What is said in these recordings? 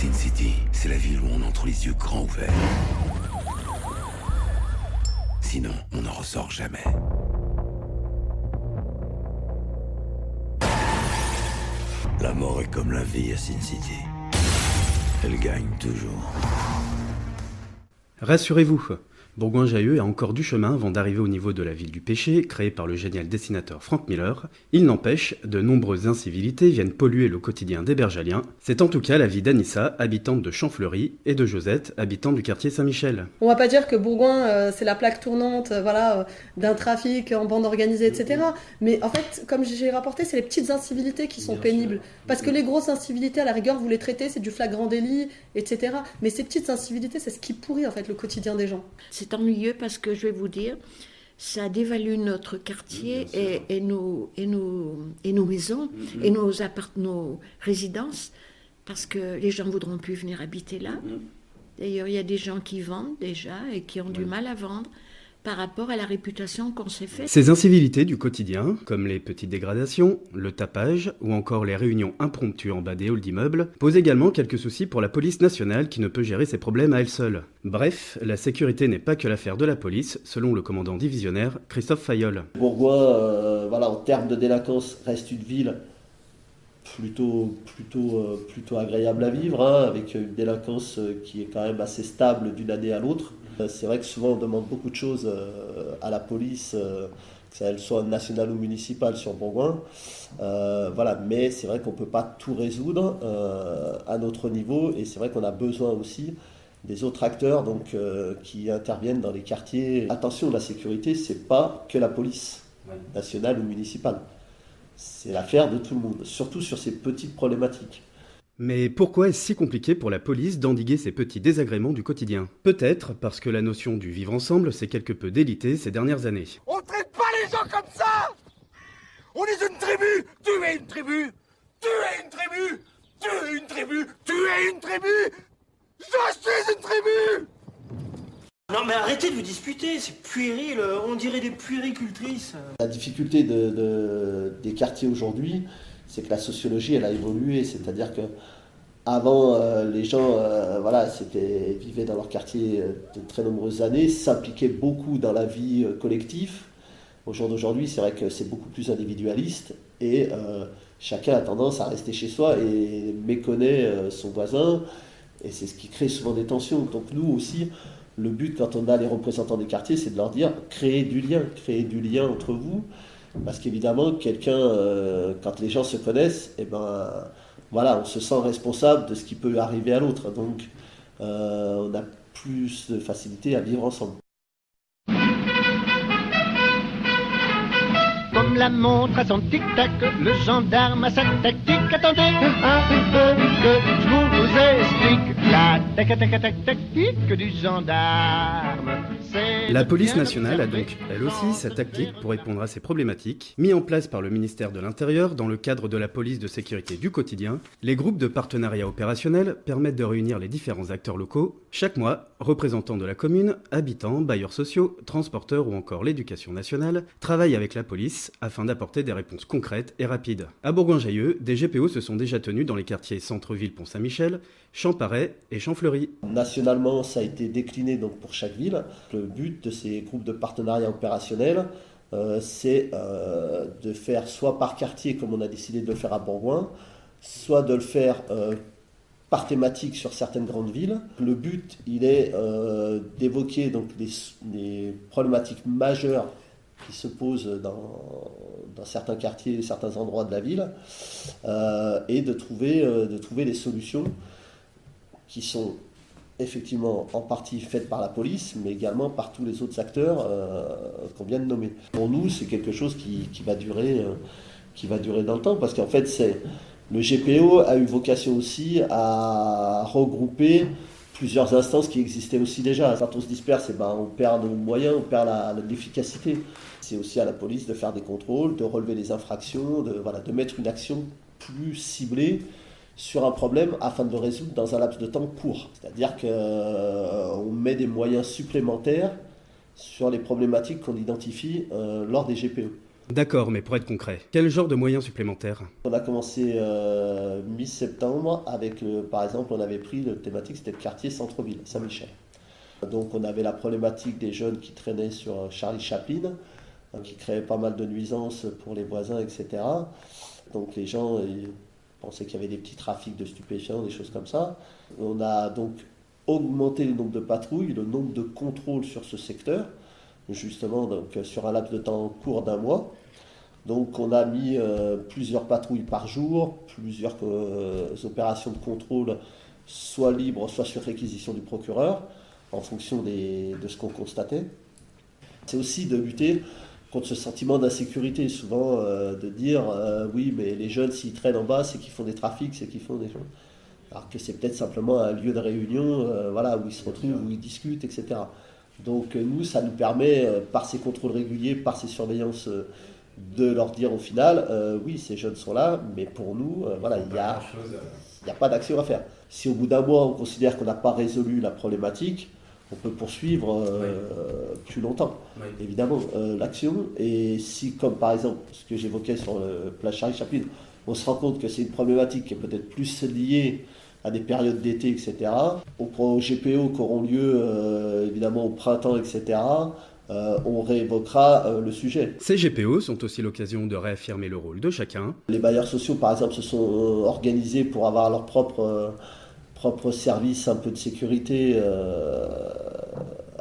Sin City, c'est la ville où on entre les yeux grands ouverts. Sinon, on n'en ressort jamais. La mort est comme la vie à Sin City. Elle gagne toujours. Rassurez-vous, Bourgoin-Jailleux a encore du chemin avant d'arriver au niveau de la ville du péché, créée par le génial dessinateur Frank Miller. Il n'empêche, de nombreuses incivilités viennent polluer le quotidien des Bergaliens. C'est en tout cas la vie d'Anissa, habitante de Champfleury, et de Josette, habitante du quartier Saint-Michel. On va pas dire que Bourgoin, euh, c'est la plaque tournante euh, voilà, euh, d'un trafic en bande organisée, etc. Mais en fait, comme j'ai rapporté, c'est les petites incivilités qui sont pénibles. Parce que les grosses incivilités, à la rigueur, vous les traitez, c'est du flagrant délit, etc. Mais ces petites incivilités, c'est ce qui pourrit en fait le quotidien des gens c'est ennuyeux parce que je vais vous dire, ça dévalue notre quartier et, et, nos, et, et nos maisons mm-hmm. et nos, nos résidences parce que les gens voudront plus venir habiter là. Mm-hmm. D'ailleurs, il y a des gens qui vendent déjà et qui ont du mal à vendre par rapport à la réputation qu'on s'est faite. Ces incivilités du quotidien, comme les petites dégradations, le tapage ou encore les réunions impromptues en bas des halls d'immeubles, posent également quelques soucis pour la police nationale qui ne peut gérer ses problèmes à elle seule. Bref, la sécurité n'est pas que l'affaire de la police, selon le commandant divisionnaire Christophe Fayol. Bourgoin, euh, voilà, en termes de délinquance, reste une ville plutôt, plutôt, euh, plutôt agréable à vivre, hein, avec une délinquance euh, qui est quand même assez stable d'une année à l'autre. Euh, c'est vrai que souvent on demande beaucoup de choses euh, à la police, euh, que qu'elle soit nationale ou municipale sur Bourgoin. voilà, mais c'est vrai qu'on ne peut pas tout résoudre à notre niveau et c'est vrai qu'on a besoin aussi des autres acteurs donc, qui interviennent dans les quartiers. Attention, la sécurité, c'est pas que la police nationale ou municipale. C'est l'affaire de tout le monde, surtout sur ces petites problématiques. Mais pourquoi est-ce si compliqué pour la police d'endiguer ces petits désagréments du quotidien? Peut-être parce que la notion du vivre ensemble s'est quelque peu délitée ces dernières années. On traite pas les gens comme ça! On est une tribu! Tu es une tribu! Tu es une tribu! Tu es une tribu! Tu es une tribu! Je suis une tribu! Non mais arrêtez de vous disputer, c'est puéril, on dirait des puéricultrices. La difficulté de, des quartiers aujourd'hui, c'est que la sociologie, elle a évolué. C'est-à-dire que avant, euh, les gens euh, voilà, vivaient dans leur quartier euh, de très nombreuses années, s'impliquaient beaucoup dans la vie collective. Au jour d'aujourd'hui, c'est vrai que c'est beaucoup plus individualiste et chacun a tendance à rester chez soi et méconnaît son voisin. Et c'est ce qui crée souvent des tensions. Donc nous aussi, le but quand on a les représentants des quartiers, c'est de leur dire créer du lien, créer du lien entre vous. Parce qu'évidemment, quelqu'un, euh, quand les gens se connaissent, eh ben, voilà, on se sent responsable de ce qui peut arriver à l'autre. Donc, euh, on a plus de facilité à vivre ensemble. Comme la montre à son tic-tac, le gendarme a sa tactique. Attendez un peu que je vous explique la tactique du gendarme. La police nationale a donc, elle aussi, sa tactique pour répondre à ces problématiques. Mis en place par le ministère de l'Intérieur dans le cadre de la police de sécurité du quotidien, les groupes de partenariat opérationnel permettent de réunir les différents acteurs locaux. Chaque mois, représentants de la commune, habitants, bailleurs sociaux, transporteurs ou encore l'éducation nationale travaillent avec la police afin d'apporter des réponses concrètes et rapides. À Bourgoin-Jailleux, des GPO se sont déjà tenus dans les quartiers centre-ville Pont-Saint-Michel, Champaret et Champfleury. Nationalement, ça a été décliné donc pour chaque ville. De ces groupes de partenariat opérationnel, euh, c'est euh, de faire soit par quartier, comme on a décidé de le faire à Bourgoin, soit de le faire euh, par thématique sur certaines grandes villes. Le but, il est d'évoquer donc les, problématiques majeures qui se posent dans, dans, certains quartiers, certains endroits de la ville, et de trouver, de trouver des solutions qui sont effectivement en partie faite par la police, mais également par tous les autres acteurs euh, qu'on vient de nommer. Pour nous, c'est quelque chose qui, va durer, euh, qui va durer dans le temps, parce qu'en fait, le GPO a eu vocation aussi à regrouper plusieurs instances qui existaient aussi déjà. Quand on se disperse, eh ben, on perd nos moyens, on perd l'efficacité. C'est aussi à la police de faire des contrôles, de relever les infractions, de, voilà, de mettre une action plus ciblée sur un problème afin de le résoudre dans un laps de temps court. C'est-à-dire qu'on euh, met des moyens supplémentaires sur les problématiques qu'on identifie euh, lors des GPE. D'accord, mais pour être concret, quel genre de moyens supplémentaires? On a commencé euh, mi-septembre avec, par exemple, on avait pris le thématique, c'était le quartier centre-ville, Saint-Michel. Donc on avait la problématique des jeunes qui traînaient sur Charlie Chaplin, qui créaient pas mal de nuisances pour les voisins, etc. Donc les gens pensaient qu'il y avait des petits trafics de stupéfiants, des choses comme ça. On a donc augmenté le nombre de patrouilles, le nombre de contrôles sur ce secteur, justement donc, sur un laps de temps court d'un mois. Donc on a mis euh, plusieurs patrouilles par jour, plusieurs euh, opérations de contrôle, soit libres, soit sur réquisition du procureur en fonction de ce qu'on constatait. C'est aussi de lutter contre ce sentiment d'insécurité, souvent euh, de dire euh, oui, mais les jeunes, s'ils traînent en bas, c'est qu'ils font des trafics, c'est qu'ils font des choses. Alors que c'est peut-être simplement un lieu de réunion euh, voilà, où ils se retrouvent, où ils discutent, etc. Donc nous, ça nous permet, par ces contrôles réguliers, par ces surveillances, de leur dire au final, oui, ces jeunes sont là, mais pour nous, voilà, il n'y a, a pas d'action à faire. Si au bout d'un mois, on considère qu'on n'a pas résolu la problématique, on peut poursuivre euh, plus longtemps, évidemment, euh, l'action. Et si, comme par exemple, ce que j'évoquais sur le plage Charlie Chaplin, on se rend compte que c'est une problématique qui est peut-être plus liée à des périodes d'été, etc., aux GPO qui auront lieu euh, évidemment au printemps, etc., on réévoquera le sujet. Ces GPO sont aussi l'occasion de réaffirmer le rôle de chacun. Les bailleurs sociaux, par exemple, se sont organisés pour avoir leur propre propre service un peu de sécurité euh,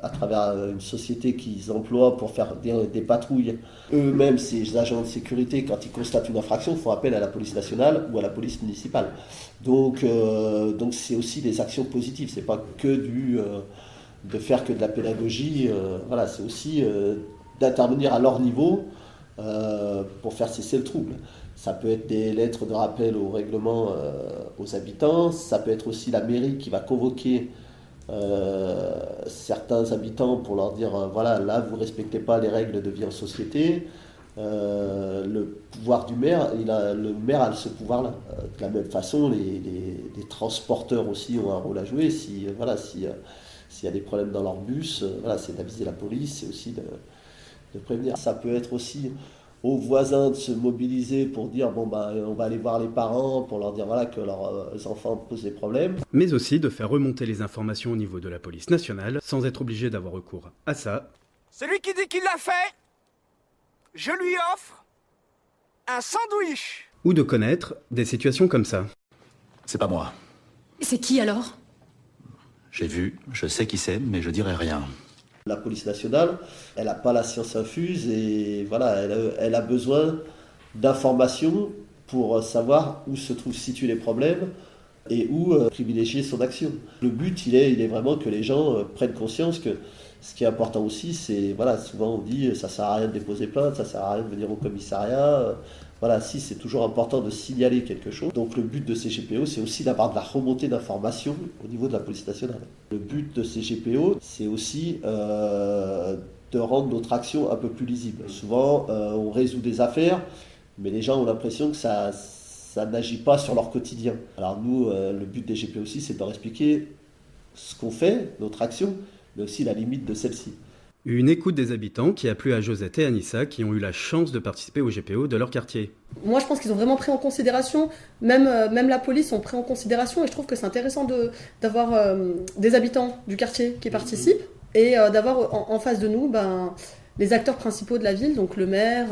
à travers une société qu'ils emploient pour faire des, patrouilles. Eux-mêmes, ces agents de sécurité, quand ils constatent une infraction, font appel à la police nationale ou à la police municipale. Donc, euh, donc c'est aussi des actions positives. C'est pas que du euh, de faire que de la pédagogie. voilà, c'est aussi d'intervenir à leur niveau pour faire cesser le trouble. Ça peut être des lettres de rappel au règlement euh, aux habitants. Ça peut être aussi la mairie qui va convoquer euh, certains habitants pour leur dire euh, voilà, là, vous ne respectez pas les règles de vie en société. le pouvoir du maire, le maire a ce pouvoir-là. de la même façon, les, transporteurs aussi ont un rôle à jouer. Si voilà, s'il y a des problèmes dans leur bus, voilà, c'est d'aviser la police, c'est aussi de, de prévenir. Ça peut être aussi aux voisins de se mobiliser pour dire bon bah on va aller voir les parents pour leur dire voilà que leurs euh, enfants posent des problèmes. Mais aussi de faire remonter les informations au niveau de la police nationale sans être obligé d'avoir recours à ça. Celui qui dit qu'il l'a fait, je lui offre un sandwich. Ou de connaître des situations comme ça. C'est pas moi. C'est qui alors? J'ai vu, je sais qui c'est, mais je dirai rien. La police nationale, elle n'a pas la science infuse et voilà, elle a, besoin d'informations pour savoir où se trouvent situés les problèmes et où euh, privilégier son action. Le but, il est, il est vraiment que les gens euh, prennent conscience que ce qui est important aussi, c'est, voilà, souvent on dit ça sert à rien de déposer plainte, ça sert à rien de venir au commissariat, voilà, si c'est toujours important de signaler quelque chose. Donc le but de ces GPO, c'est aussi d'avoir de la remontée d'informations au niveau de la police nationale. Le but de ces GPO, c'est aussi euh, de rendre notre action un peu plus lisible. Souvent, euh, on résout des affaires, mais les gens ont l'impression que ça, ça n'agit pas sur leur quotidien. Alors nous, euh, le but des GPO aussi, c'est de leur expliquer ce qu'on fait, notre action, mais aussi la limite de celle-ci. Une écoute des habitants qui a plu à Josette et Anissa qui ont eu la chance de participer au GPO de leur quartier. Moi je pense qu'ils ont vraiment pris en considération, même, euh, même la police ont pris en considération et je trouve que c'est intéressant d'avoir euh, des habitants du quartier qui participent et euh, d'avoir en, face de nous ben, les acteurs principaux de la ville, donc le maire,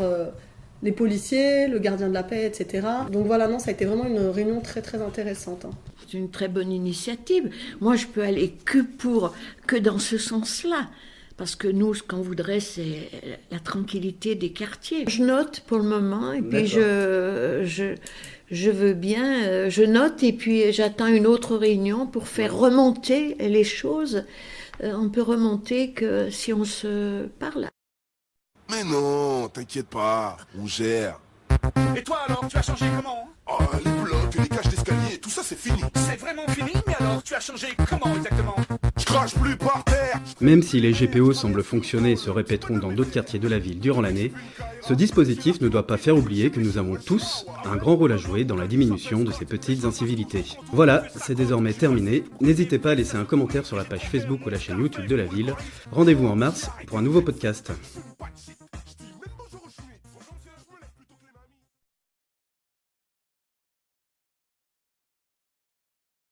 les policiers, le gardien de la paix, etc. Donc voilà, non, ça a été vraiment une réunion très très intéressante. Hein. C'est une très bonne initiative. Moi je peux aller que pour, que dans ce sens-là parce que nous, ce qu'on voudrait, c'est la tranquillité des quartiers. Je note pour le moment, et puis je, je, je, veux bien, euh, je note, et puis j'attends une autre réunion pour faire remonter les choses. Euh, on peut remonter que si on se parle. Mais non, t'inquiète pas, on gère. Et toi alors, tu as changé comment Oh, les blocs, les cages d'escalier, tout ça c'est fini. C'est vraiment fini, mais alors tu as changé comment exactement? Je crache plus par terre Même si les GPO semblent fonctionner et se répéteront dans d'autres quartiers de la ville durant l'année, ce dispositif ne doit pas faire oublier que nous avons tous un grand rôle à jouer dans la diminution de ces petites incivilités. Voilà, c'est désormais terminé. N'hésitez pas à laisser un commentaire sur la page Facebook ou la chaîne YouTube de la ville. Rendez-vous en mars pour un nouveau podcast.